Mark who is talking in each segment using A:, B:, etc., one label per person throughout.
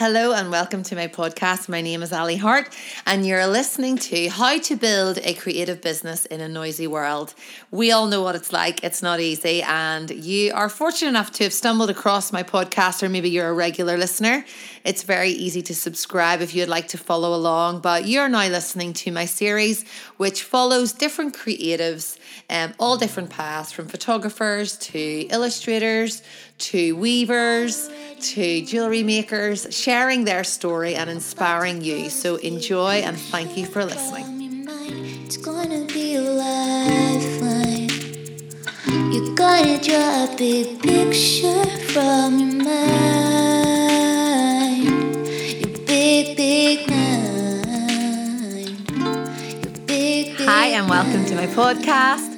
A: Hello and welcome to my podcast. My name is Ali Hart, and you're listening to How to Build a Creative Business in a Noisy World. We all know what it's like, it's not easy, and you are fortunate enough to have stumbled across my podcast, or maybe you're a regular listener. It's very easy to subscribe if you'd like to follow along, but you're now listening to my series, which follows different creatives, um, all different paths from photographers to illustrators to weavers to jewelry makers, sharing their story and inspiring you. So enjoy and thank you for listening. It's gonna be a lifeline. You gotta draw a big picture from your mind. Your big, big mind. Your big, big Hi, and welcome to my podcast.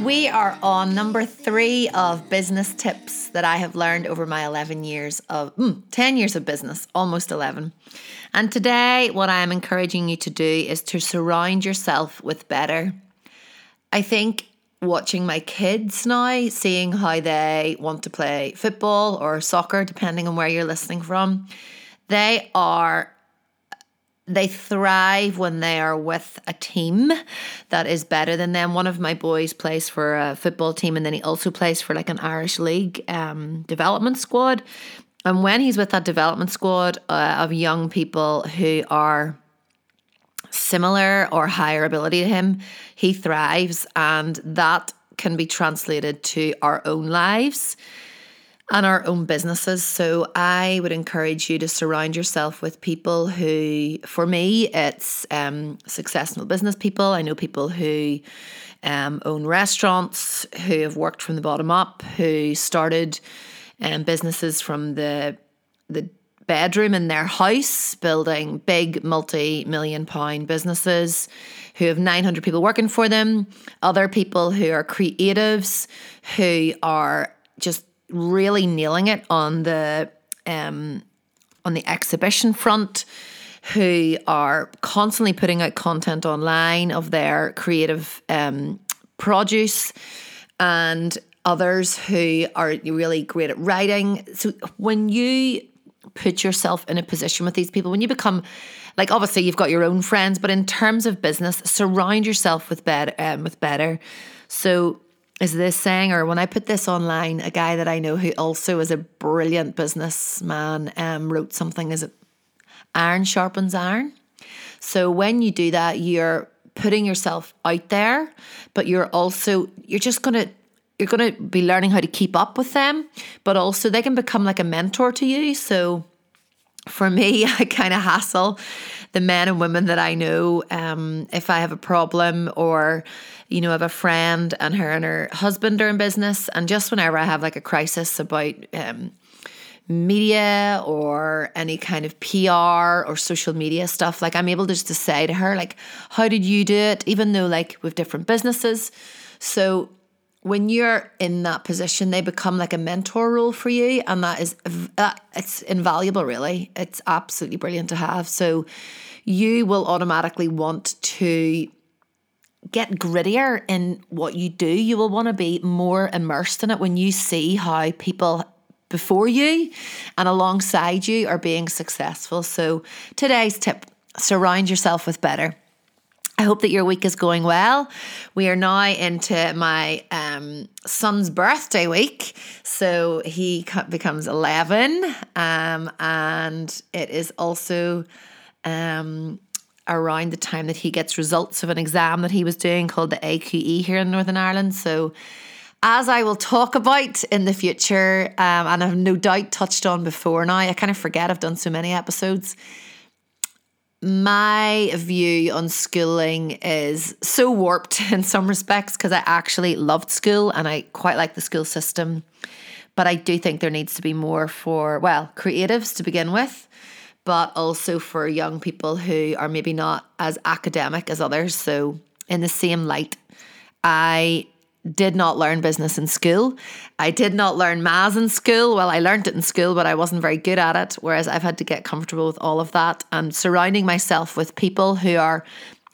A: We are on number three of business tips that I have learned over my 11 years of, mm, 10 years of business, almost 11. And today, what I am encouraging you to do is to surround yourself with better. I think watching my kids now, seeing how they want to play football or soccer, depending on where you're listening from, they are they thrive when they are with a team that is better than them. One of my boys plays for a football team, and then he also plays for like an Irish League um, development squad. And when he's with that development squad uh, of young people who are similar or higher ability to him, he thrives, and that can be translated to our own lives and our own businesses. So I would encourage you to surround yourself with people who, for me, it's um, successful business people. I know people who um, own restaurants, who have worked from the bottom up, who started um, businesses from the the bedroom in their house, building big multi million pound businesses who have 900 people working for them, other people who are creatives, who are just really nailing it on the um, on the exhibition front who are constantly putting out content online of their creative um, produce and others who are really great at writing. So when you put yourself in a position with these people, when you become like obviously you've got your own friends, but in terms of business, surround yourself with better um, with better. So is this saying, or when I put this online, a guy that I know who also is a brilliant businessman um, wrote something, is it iron sharpens iron? So when you do that, you're putting yourself out there, but you're also, you're just to, you're to be learning how to keep up with them, but also they can become like a mentor to you. So for me, I kind of hassle the men and women that I know. Um, if I have a problem or, you know, I have a friend and her and her husband are in business, and just whenever I have like a crisis about um, media or any kind of PR or social media stuff, like I'm able to just to say to her, like, how did you do it? Even though like with different businesses. So when you're in that position, they become like a mentor role for you, and that is that it's invaluable. Really, it's absolutely brilliant to have. So you will automatically want to get grittier in what you do. You will want to be more immersed in it when you see how people before you and alongside you are being successful. So today's tip: surround yourself with better. I hope that your week is going well. We are now into my um, son's birthday week. So he becomes 11, um, and it is also um, around the time that he gets results of an exam that he was doing called the AQE here in Northern Ireland. So, as I will talk about in the future, um, and I've no doubt touched on before now, I kind of forget I've done so many episodes my view on schooling is so warped in some respects because I actually loved school and I quite like the school system. But I do think there needs to be more for, well, creatives to begin with, but also for young people who are maybe not as academic as others. So, in the same light, I did not learn business in school. I did not learn maths in school. Well, I learned it in school, but I wasn't very good at it. Whereas I've had to get comfortable with all of that and surrounding myself with people who are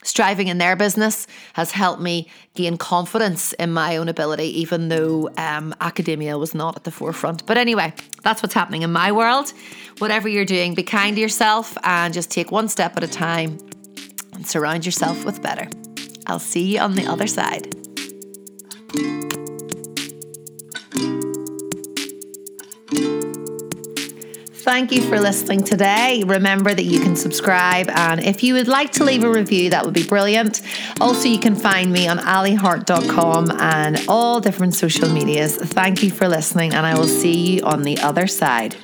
A: striving in their business has helped me gain confidence in my own ability, even though um, academia was not at the forefront. But anyway, that's what's happening in my world. Whatever you're doing, be kind to yourself and just take one step at a time and surround yourself with better. I'll see you on the other side. Thank you for listening today. Remember that you can subscribe, and if you would like to leave a review, that would be brilliant. Also, you can find me on alihart.com and all different social medias. Thank you for listening, and I will see you on the other side.